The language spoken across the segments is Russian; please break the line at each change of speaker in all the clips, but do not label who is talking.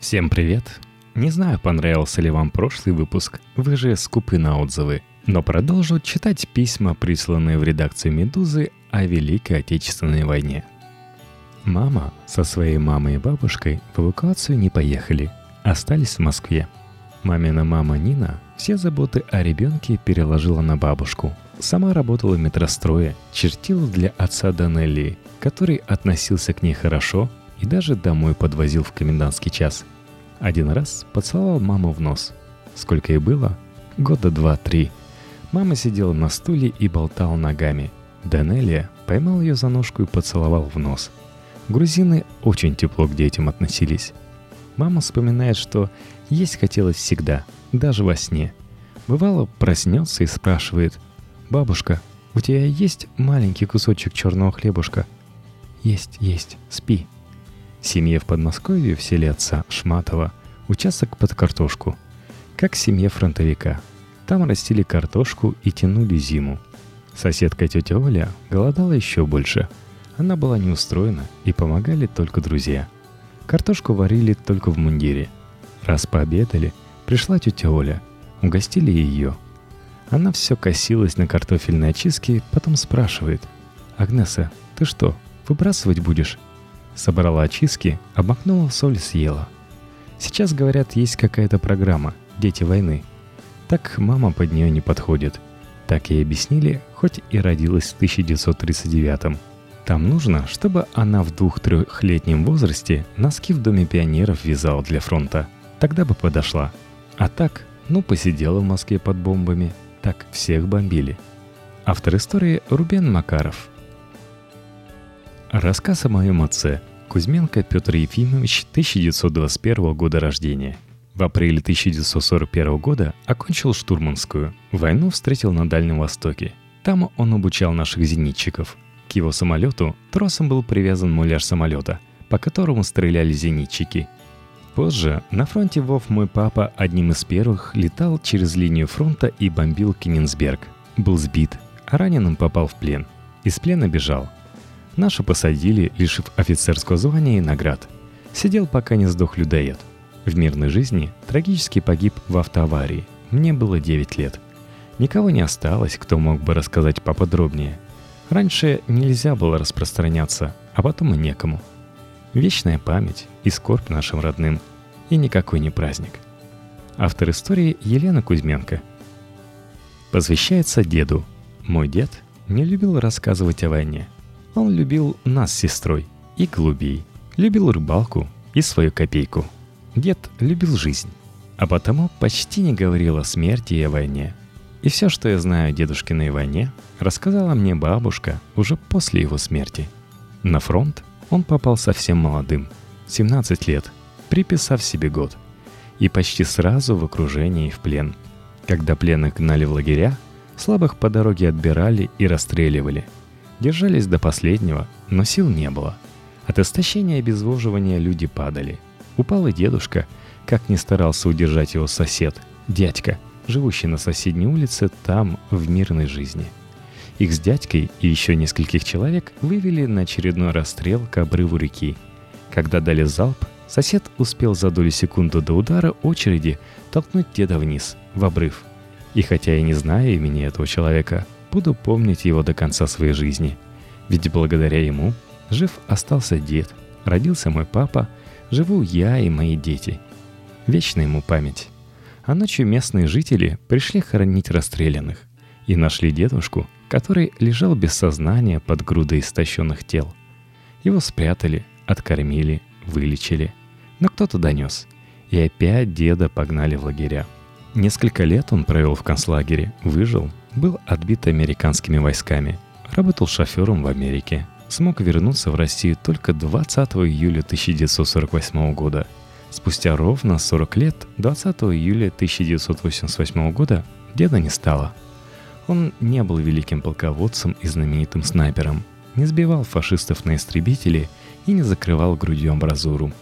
Всем привет! Не знаю, понравился ли вам прошлый выпуск, вы же скупы на отзывы, но продолжу читать письма, присланные в редакцию «Медузы» о Великой Отечественной войне. Мама со своей мамой и бабушкой в эвакуацию не поехали, остались в Москве. Мамина мама Нина все заботы о ребенке переложила на бабушку. Сама работала в метрострое, чертила для отца Данелли, который относился к ней хорошо и даже домой подвозил в комендантский час. Один раз поцеловал маму в нос. Сколько ей было? Года два-три. Мама сидела на стуле и болтала ногами. Данелия поймал ее за ножку и поцеловал в нос. Грузины очень тепло к детям относились. Мама вспоминает, что есть хотелось всегда, даже во сне. Бывало, проснется и спрашивает, «Бабушка, у тебя есть маленький кусочек черного хлебушка?» «Есть, есть, спи», Семье в Подмосковье в селе отца Шматова участок под картошку. Как семье фронтовика. Там растили картошку и тянули зиму. Соседка тетя Оля голодала еще больше. Она была не устроена и помогали только друзья. Картошку варили только в мундире. Раз пообедали, пришла тетя Оля. Угостили ее. Она все косилась на картофельные очистки, потом спрашивает. «Агнеса, ты что, выбрасывать будешь?» Собрала очистки, обмакнула в соль, съела. Сейчас, говорят, есть какая-то программа «Дети войны». Так мама под нее не подходит. Так ей объяснили, хоть и родилась в 1939-м. Там нужно, чтобы она в двух-трехлетнем возрасте носки в Доме пионеров вязала для фронта. Тогда бы подошла. А так, ну, посидела в Москве под бомбами. Так всех бомбили. Автор истории Рубен Макаров – Рассказ о моем отце. Кузьменко Петр Ефимович, 1921 года рождения. В апреле 1941 года окончил штурманскую. Войну встретил на Дальнем Востоке. Там он обучал наших зенитчиков. К его самолету тросом был привязан муляж самолета, по которому стреляли зенитчики. Позже на фронте Вов мой папа одним из первых летал через линию фронта и бомбил Кенигсберг. Был сбит, а раненым попал в плен. Из плена бежал – Наши посадили, лишив офицерского звания и наград. Сидел, пока не сдох людоед. В мирной жизни трагически погиб в автоаварии. Мне было 9 лет. Никого не осталось, кто мог бы рассказать поподробнее. Раньше нельзя было распространяться, а потом и некому. Вечная память и скорбь нашим родным. И никакой не праздник. Автор истории Елена Кузьменко. Посвящается деду. Мой дед не любил рассказывать о войне – он любил нас с сестрой и голубей, любил рыбалку и свою копейку. Дед любил жизнь, а потому почти не говорил о смерти и о войне. И все, что я знаю о дедушкиной войне, рассказала мне бабушка уже после его смерти. На фронт он попал совсем молодым, 17 лет, приписав себе год. И почти сразу в окружении в плен. Когда пленных гнали в лагеря, слабых по дороге отбирали и расстреливали – Держались до последнего, но сил не было. От истощения и обезвоживания люди падали. Упал и дедушка, как ни старался удержать его сосед, дядька, живущий на соседней улице там, в мирной жизни. Их с дядькой и еще нескольких человек вывели на очередной расстрел к обрыву реки. Когда дали залп, сосед успел за долю секунды до удара очереди толкнуть деда вниз, в обрыв. И хотя я не знаю имени этого человека, Буду помнить его до конца своей жизни. Ведь благодаря ему жив остался дед, родился мой папа, живу я и мои дети. Вечна ему память. А ночью местные жители пришли хоронить расстрелянных и нашли дедушку, который лежал без сознания под грудой истощенных тел. Его спрятали, откормили, вылечили. Но кто-то донес. И опять деда погнали в лагеря. Несколько лет он провел в концлагере, выжил, был отбит американскими войсками, работал шофером в Америке, смог вернуться в Россию только 20 июля 1948 года. Спустя ровно 40 лет, 20 июля 1988 года, деда не стало. Он не был великим полководцем и знаменитым снайпером, не сбивал фашистов на истребители и не закрывал грудью амбразуру.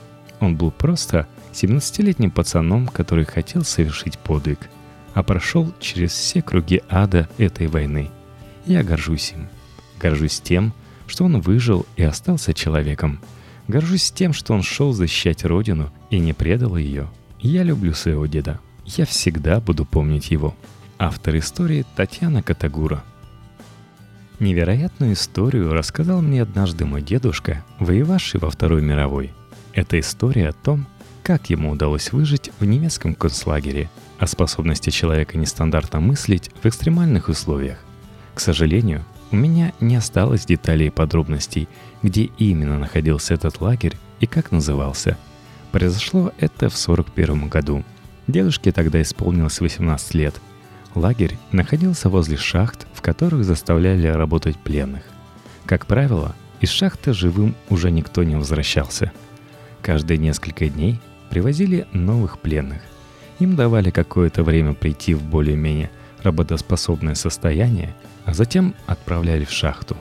Он был просто 17-летним пацаном, который хотел совершить подвиг – а прошел через все круги ада этой войны. Я горжусь им. Горжусь тем, что он выжил и остался человеком. Горжусь тем, что он шел защищать родину и не предал ее. Я люблю своего деда. Я всегда буду помнить его. Автор истории Татьяна Катагура. Невероятную историю рассказал мне однажды мой дедушка, воевавший во Второй мировой. Это история о том, как ему удалось выжить в немецком концлагере, о способности человека нестандартно мыслить в экстремальных условиях. К сожалению, у меня не осталось деталей и подробностей, где именно находился этот лагерь и как назывался. Произошло это в 1941 году. Дедушке тогда исполнилось 18 лет. Лагерь находился возле шахт, в которых заставляли работать пленных. Как правило, из шахты живым уже никто не возвращался. Каждые несколько дней привозили новых пленных. Им давали какое-то время прийти в более-менее работоспособное состояние, а затем отправляли в шахту.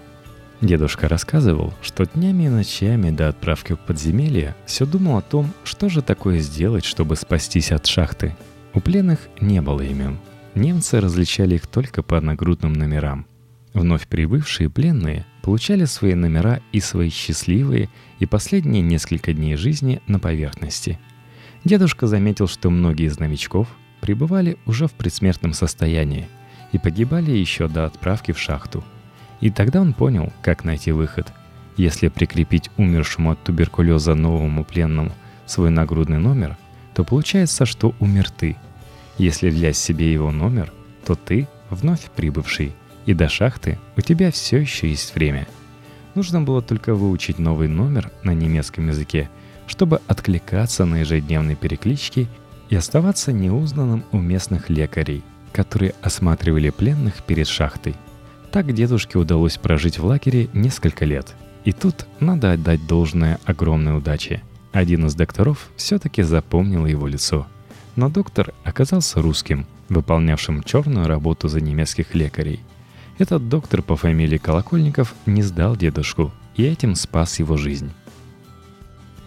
Дедушка рассказывал, что днями и ночами до отправки в подземелье все думал о том, что же такое сделать, чтобы спастись от шахты. У пленных не было имен. Немцы различали их только по нагрудным номерам. Вновь прибывшие пленные получали свои номера и свои счастливые и последние несколько дней жизни на поверхности – Дедушка заметил, что многие из новичков пребывали уже в предсмертном состоянии и погибали еще до отправки в шахту. И тогда он понял, как найти выход. Если прикрепить умершему от туберкулеза новому пленному свой нагрудный номер, то получается, что умер ты. Если взять себе его номер, то ты вновь прибывший, и до шахты у тебя все еще есть время. Нужно было только выучить новый номер на немецком языке – чтобы откликаться на ежедневные переклички и оставаться неузнанным у местных лекарей, которые осматривали пленных перед шахтой. Так дедушке удалось прожить в лагере несколько лет. И тут надо отдать должное огромной удаче. Один из докторов все-таки запомнил его лицо. Но доктор оказался русским, выполнявшим черную работу за немецких лекарей. Этот доктор по фамилии Колокольников не сдал дедушку и этим спас его жизнь.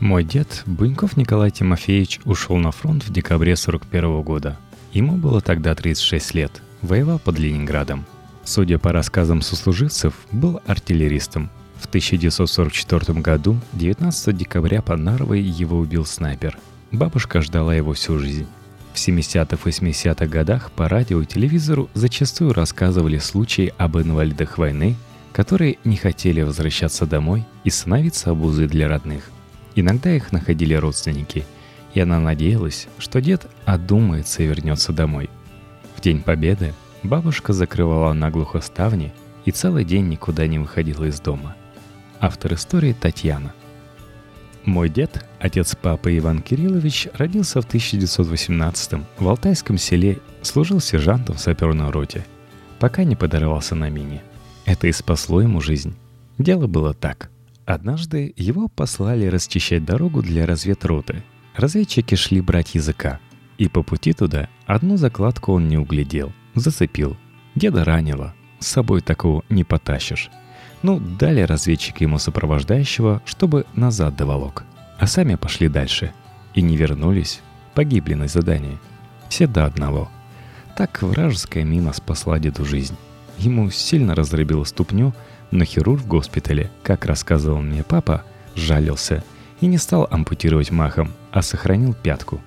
Мой дед, Буньков Николай Тимофеевич, ушел на фронт в декабре 41 года. Ему было тогда 36 лет, воевал под Ленинградом. Судя по рассказам сослуживцев, был артиллеристом. В 1944 году, 19 декабря под Нарвой его убил снайпер. Бабушка ждала его всю жизнь. В 70-80-х годах по радио и телевизору зачастую рассказывали случаи об инвалидах войны, которые не хотели возвращаться домой и становиться обузой для родных. Иногда их находили родственники, и она надеялась, что дед одумается и вернется домой. В День Победы бабушка закрывала наглухо ставни и целый день никуда не выходила из дома. Автор истории Татьяна. Мой дед, отец папы Иван Кириллович, родился в 1918 в Алтайском селе, служил сержантом в саперной роте, пока не подорвался на мине. Это и спасло ему жизнь. Дело было так – Однажды его послали расчищать дорогу для разведроты. Разведчики шли брать языка. И по пути туда одну закладку он не углядел, зацепил. Деда ранило. С собой такого не потащишь. Ну, дали разведчики ему сопровождающего, чтобы назад доволок. А сами пошли дальше. И не вернулись. Погибли на задании. Все до одного. Так вражеская мина спасла деду жизнь. Ему сильно раздробило ступню, но хирург в госпитале, как рассказывал мне папа, жалился и не стал ампутировать махом, а сохранил пятку.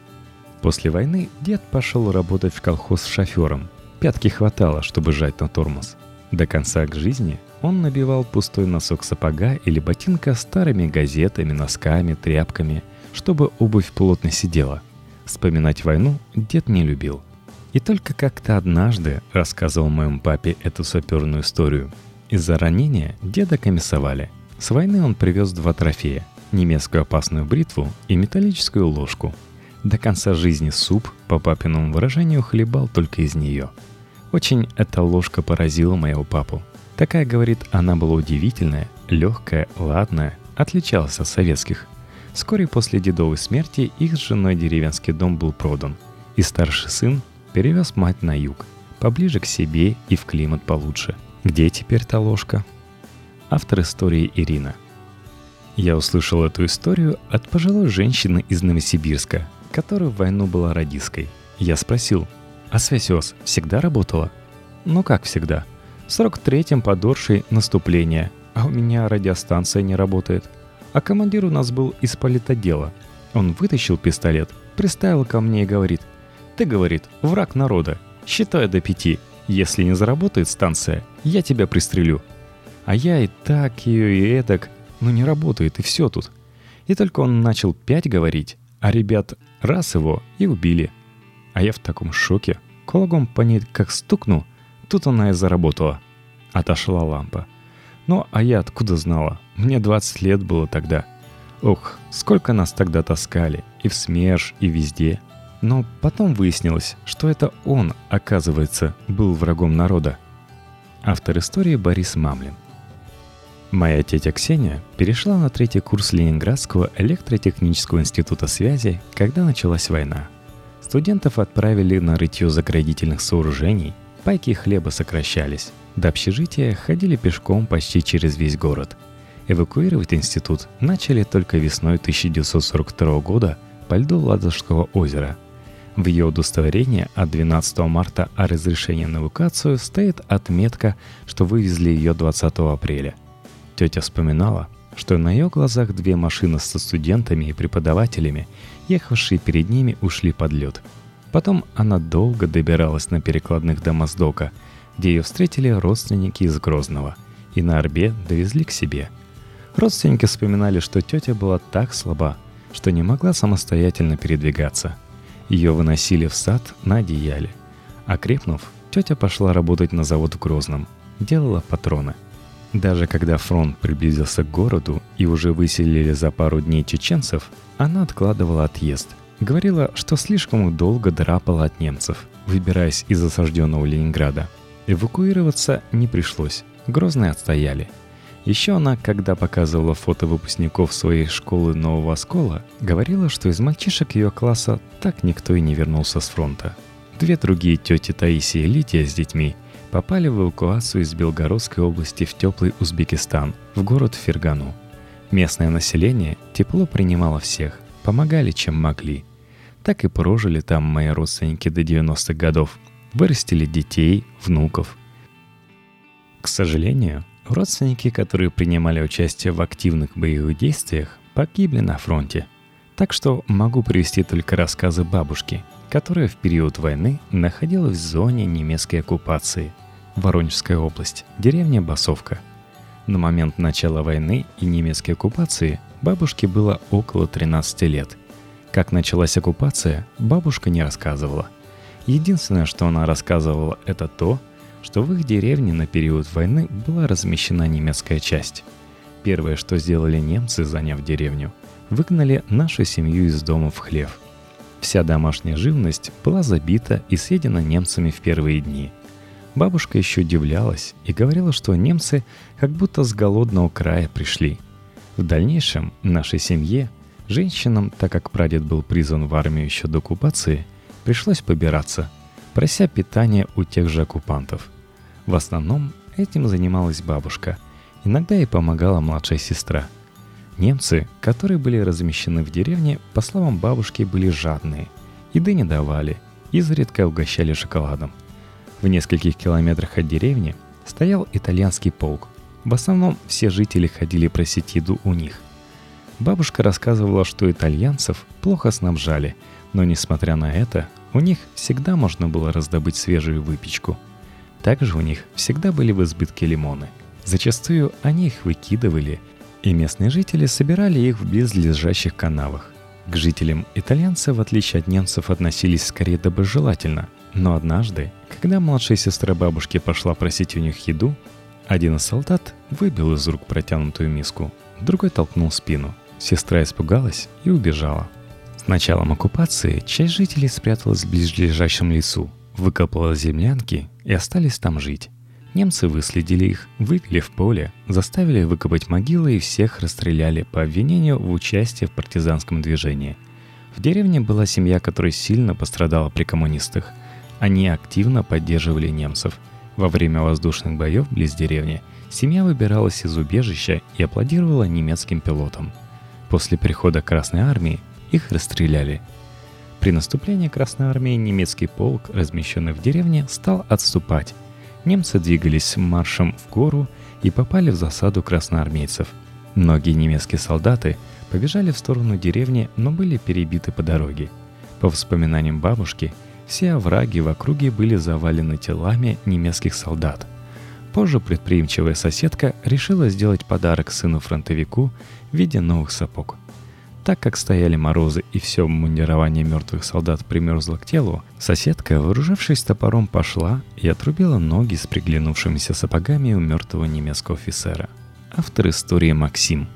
После войны дед пошел работать в колхоз шофером. Пятки хватало, чтобы жать на тормоз. До конца к жизни он набивал пустой носок сапога или ботинка старыми газетами, носками, тряпками, чтобы обувь плотно сидела. Вспоминать войну дед не любил. И только как-то однажды рассказывал моему папе эту саперную историю – из-за ранения деда комиссовали. С войны он привез два трофея – немецкую опасную бритву и металлическую ложку. До конца жизни суп, по папиному выражению, хлебал только из нее. Очень эта ложка поразила моего папу. Такая, говорит, она была удивительная, легкая, ладная, отличалась от советских. Вскоре после дедовой смерти их с женой деревенский дом был продан, и старший сын перевез мать на юг, поближе к себе и в климат получше – где теперь та ложка? Автор истории Ирина. Я услышал эту историю от пожилой женщины из Новосибирска, которая в войну была радисткой. Я спросил, а связь ОС всегда работала? Ну как всегда. В 43-м подоршей наступление, а у меня радиостанция не работает. А командир у нас был из политодела. Он вытащил пистолет, приставил ко мне и говорит, «Ты, — говорит, — враг народа, считай до пяти. Если не заработает станция, я тебя пристрелю». А я и так ее, и этак, но не работает, и все тут. И только он начал пять говорить, а ребят раз его и убили. А я в таком шоке. Кулаком по ней как стукну, тут она и заработала. Отошла лампа. Ну, а я откуда знала? Мне 20 лет было тогда. Ох, сколько нас тогда таскали. И в СМЕРШ, и везде. Но потом выяснилось, что это он, оказывается, был врагом народа. Автор истории Борис Мамлин. Моя тетя Ксения перешла на третий курс Ленинградского электротехнического института связи, когда началась война. Студентов отправили на рытье заградительных сооружений, пайки хлеба сокращались. До общежития ходили пешком почти через весь город. Эвакуировать институт начали только весной 1942 года по льду Ладожского озера. В ее удостоверении от 12 марта о разрешении на эвакуацию стоит отметка, что вывезли ее 20 апреля. Тетя вспоминала, что на ее глазах две машины со студентами и преподавателями, ехавшие перед ними, ушли под лед. Потом она долго добиралась на перекладных до Моздока, где ее встретили родственники из Грозного, и на Орбе довезли к себе. Родственники вспоминали, что тетя была так слаба, что не могла самостоятельно передвигаться. Ее выносили в сад на одеяле. Окрепнув, тетя пошла работать на завод в Грозном, делала патроны – даже когда фронт приблизился к городу и уже выселили за пару дней чеченцев, она откладывала отъезд. Говорила, что слишком долго драпала от немцев, выбираясь из осажденного Ленинграда. Эвакуироваться не пришлось, Грозные отстояли. Еще она, когда показывала фото выпускников своей школы Нового Оскола, говорила, что из мальчишек ее класса так никто и не вернулся с фронта. Две другие тети Таисия и Лидия с детьми – попали в эвакуацию из Белгородской области в теплый Узбекистан, в город Фергану. Местное население тепло принимало всех, помогали чем могли. Так и прожили там мои родственники до 90-х годов, вырастили детей, внуков. К сожалению, родственники, которые принимали участие в активных боевых действиях, погибли на фронте. Так что могу привести только рассказы бабушки, которая в период войны находилась в зоне немецкой оккупации – Воронежская область, деревня Басовка. На момент начала войны и немецкой оккупации бабушке было около 13 лет. Как началась оккупация, бабушка не рассказывала. Единственное, что она рассказывала, это то, что в их деревне на период войны была размещена немецкая часть. Первое, что сделали немцы, заняв деревню, выгнали нашу семью из дома в хлев. Вся домашняя живность была забита и съедена немцами в первые дни – Бабушка еще удивлялась и говорила, что немцы как будто с голодного края пришли. В дальнейшем нашей семье, женщинам, так как прадед был призван в армию еще до оккупации, пришлось побираться, прося питания у тех же оккупантов. В основном этим занималась бабушка. Иногда ей помогала младшая сестра. Немцы, которые были размещены в деревне, по словам бабушки, были жадные. Еды не давали, изредка угощали шоколадом. В нескольких километрах от деревни стоял итальянский полк. В основном все жители ходили просить еду у них. Бабушка рассказывала, что итальянцев плохо снабжали, но несмотря на это, у них всегда можно было раздобыть свежую выпечку. Также у них всегда были в избытке лимоны. Зачастую они их выкидывали, и местные жители собирали их в близлежащих канавах. К жителям итальянцы, в отличие от немцев, относились скорее доброжелательно – но однажды, когда младшая сестра бабушки пошла просить у них еду, один из солдат выбил из рук протянутую миску, другой толкнул спину. Сестра испугалась и убежала. С началом оккупации часть жителей спряталась в ближайшем лесу, выкопала землянки и остались там жить. Немцы выследили их, вывели в поле, заставили выкопать могилы и всех расстреляли по обвинению в участии в партизанском движении. В деревне была семья, которая сильно пострадала при коммунистах. Они активно поддерживали немцев. Во время воздушных боев близ деревни семья выбиралась из убежища и аплодировала немецким пилотам. После прихода Красной Армии их расстреляли. При наступлении Красной Армии немецкий полк, размещенный в деревне, стал отступать. Немцы двигались маршем в гору и попали в засаду красноармейцев. Многие немецкие солдаты побежали в сторону деревни, но были перебиты по дороге. По воспоминаниям бабушки, все овраги в округе были завалены телами немецких солдат. Позже предприимчивая соседка решила сделать подарок сыну-фронтовику в виде новых сапог. Так как стояли морозы и все мундирование мертвых солдат примерзло к телу, соседка, вооружившись топором, пошла и отрубила ноги с приглянувшимися сапогами у мертвого немецкого офицера. Автор истории Максим.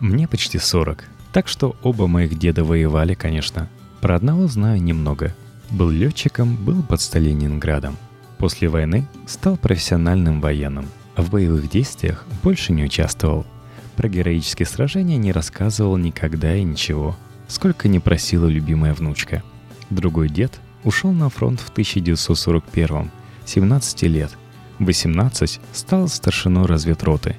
Мне почти 40, так что оба моих деда воевали, конечно. Про одного знаю немного. Был летчиком, был под Сталининградом. После войны стал профессиональным военным. В боевых действиях больше не участвовал – про героические сражения не рассказывал никогда и ничего, сколько не просила любимая внучка. Другой дед ушел на фронт в 1941 17 лет. 18 стал старшиной разведроты.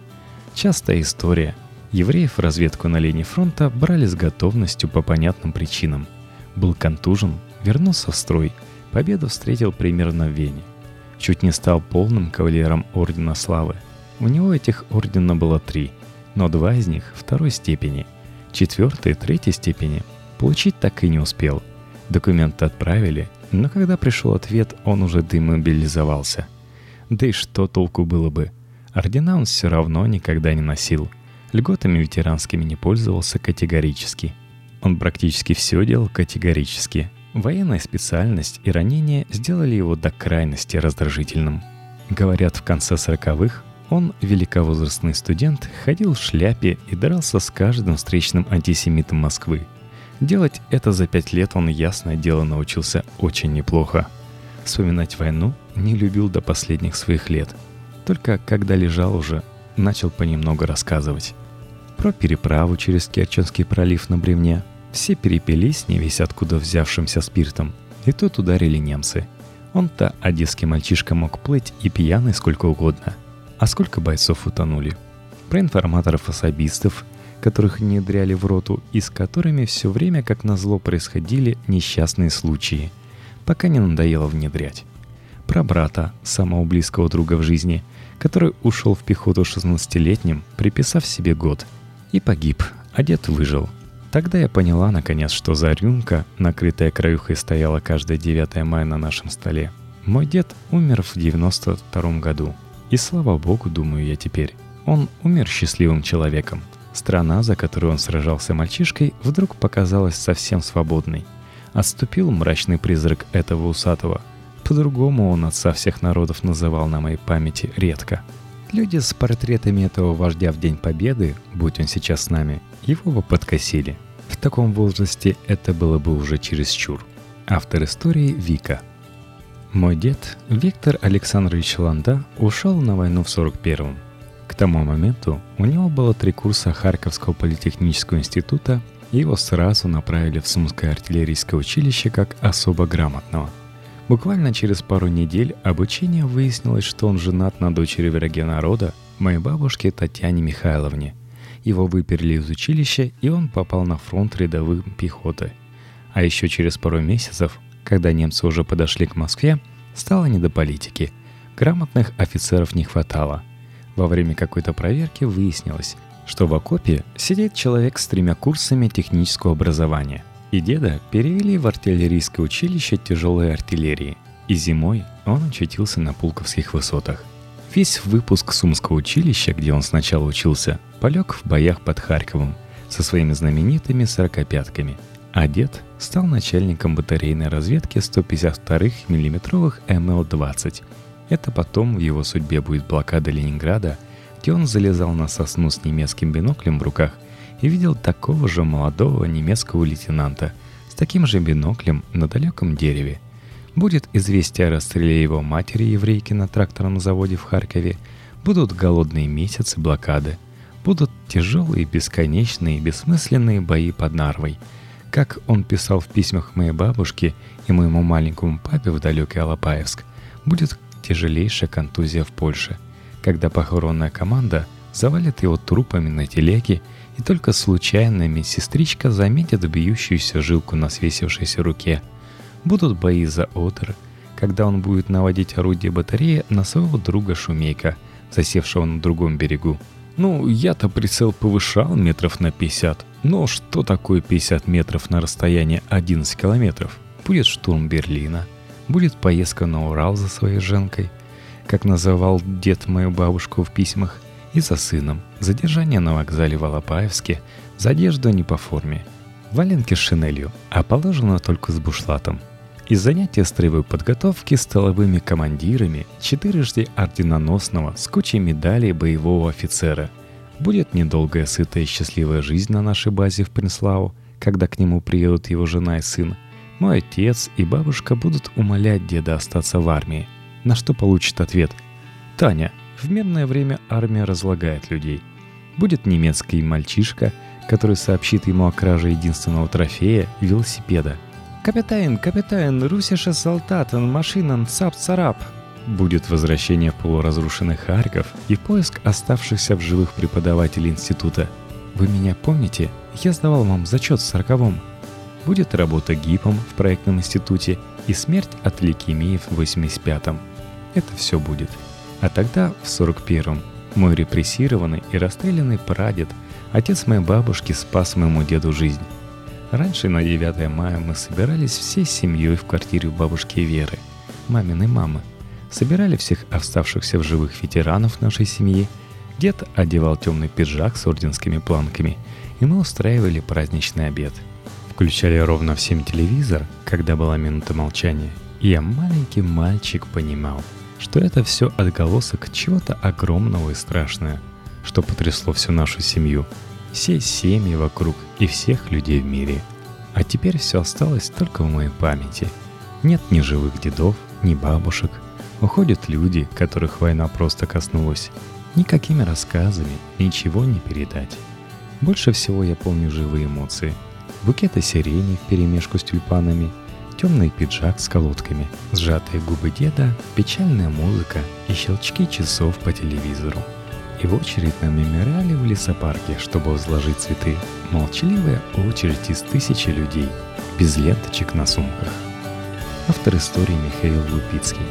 Частая история. Евреев в разведку на линии фронта брали с готовностью по понятным причинам. Был контужен, вернулся в строй, победу встретил примерно в Вене. Чуть не стал полным кавалером Ордена Славы. У него этих ордена было три – но два из них второй степени. Четвертый, третьей степени получить так и не успел. Документы отправили, но когда пришел ответ, он уже демобилизовался. Да и что толку было бы? Ордена он все равно никогда не носил. Льготами ветеранскими не пользовался категорически. Он практически все делал категорически. Военная специальность и ранения сделали его до крайности раздражительным. Говорят, в конце сороковых он, великовозрастный студент, ходил в шляпе и дрался с каждым встречным антисемитом Москвы. Делать это за пять лет он, ясное дело, научился очень неплохо. Вспоминать войну не любил до последних своих лет. Только когда лежал уже, начал понемногу рассказывать. Про переправу через Керченский пролив на бревне. Все перепились не весь откуда взявшимся спиртом. И тут ударили немцы. Он-то, одесский мальчишка, мог плыть и пьяный сколько угодно – а сколько бойцов утонули? Про информаторов-особистов, которых внедряли в роту и с которыми все время, как назло, происходили несчастные случаи, пока не надоело внедрять. Про брата, самого близкого друга в жизни, который ушел в пехоту 16-летним, приписав себе год, и погиб, а дед выжил. Тогда я поняла, наконец, что за рюмка, накрытая краюхой, стояла каждое 9 мая на нашем столе. Мой дед умер в 92 году – и слава богу, думаю я теперь, он умер счастливым человеком. Страна, за которую он сражался мальчишкой, вдруг показалась совсем свободной. Отступил мрачный призрак этого усатого. По-другому он отца всех народов называл на моей памяти редко. Люди с портретами этого вождя в День Победы, будь он сейчас с нами, его бы подкосили. В таком возрасте это было бы уже чересчур. Автор истории Вика – мой дед, Виктор Александрович Ланда, ушел на войну в 41-м. К тому моменту у него было три курса Харьковского политехнического института, и его сразу направили в Сумское артиллерийское училище как особо грамотного. Буквально через пару недель обучения выяснилось, что он женат на дочери враге народа, моей бабушке Татьяне Михайловне. Его выперли из училища, и он попал на фронт рядовым пехоты. А еще через пару месяцев когда немцы уже подошли к Москве, стало не до политики. Грамотных офицеров не хватало. Во время какой-то проверки выяснилось, что в окопе сидит человек с тремя курсами технического образования. И деда перевели в артиллерийское училище тяжелой артиллерии. И зимой он очутился на Пулковских высотах. Весь выпуск Сумского училища, где он сначала учился, полег в боях под Харьковом со своими знаменитыми сорокопятками – а дед стал начальником батарейной разведки 152-х миллиметровых МЛ-20. Это потом в его судьбе будет блокада Ленинграда, где он залезал на сосну с немецким биноклем в руках и видел такого же молодого немецкого лейтенанта с таким же биноклем на далеком дереве. Будет известие о расстреле его матери еврейки на тракторном заводе в Харькове, будут голодные месяцы блокады, будут тяжелые, бесконечные, бессмысленные бои под Нарвой – как он писал в письмах моей бабушке и моему маленькому папе в далекий Алапаевск, будет тяжелейшая контузия в Польше, когда похоронная команда завалит его трупами на телеге, и только случайно медсестричка заметит бьющуюся жилку на свесившейся руке. Будут бои за Одер, когда он будет наводить орудие батареи на своего друга Шумейка, засевшего на другом берегу. Ну, я-то прицел повышал метров на 50. Но что такое 50 метров на расстоянии 11 километров? Будет штурм Берлина. Будет поездка на Урал за своей женкой, как называл дед мою бабушку в письмах, и за сыном. Задержание на вокзале в Алапаевске за одежду не по форме. Валенки с шинелью, а положено только с бушлатом. Из занятия строевой подготовки столовыми командирами четырежды орденоносного с кучей медалей боевого офицера. Будет недолгая, сытая и счастливая жизнь на нашей базе в Принслау, когда к нему приедут его жена и сын. Мой отец и бабушка будут умолять деда остаться в армии. На что получит ответ «Таня, в мирное время армия разлагает людей». Будет немецкий мальчишка, который сообщит ему о краже единственного трофея – велосипеда – «Капитан, капитан, русиша солдатан, машинан, цап-царап!» Будет возвращение в полуразрушенный Харьков и поиск оставшихся в живых преподавателей института. Вы меня помните? Я сдавал вам зачет в сороковом. Будет работа ГИПом в проектном институте и смерть от лейкемии в 85-м. Это все будет. А тогда, в 41-м, мой репрессированный и расстрелянный прадед, отец моей бабушки, спас моему деду жизнь. Раньше на 9 мая мы собирались всей семьей в квартире бабушки Веры, маминой мамы. Собирали всех оставшихся в живых ветеранов нашей семьи. Дед одевал темный пиджак с орденскими планками, и мы устраивали праздничный обед. Включали ровно в 7 телевизор, когда была минута молчания, и я маленький мальчик понимал, что это все отголосок чего-то огромного и страшного, что потрясло всю нашу семью – все семьи вокруг и всех людей в мире. А теперь все осталось только в моей памяти. Нет ни живых дедов, ни бабушек. Уходят люди, которых война просто коснулась. Никакими рассказами ничего не передать. Больше всего я помню живые эмоции. Букеты сирени в перемешку с тюльпанами, темный пиджак с колодками, сжатые губы деда, печальная музыка и щелчки часов по телевизору – и в очередь на мемориале в лесопарке, чтобы возложить цветы, молчаливая очередь из тысячи людей, без ленточек на сумках. Автор истории Михаил Лупицкий.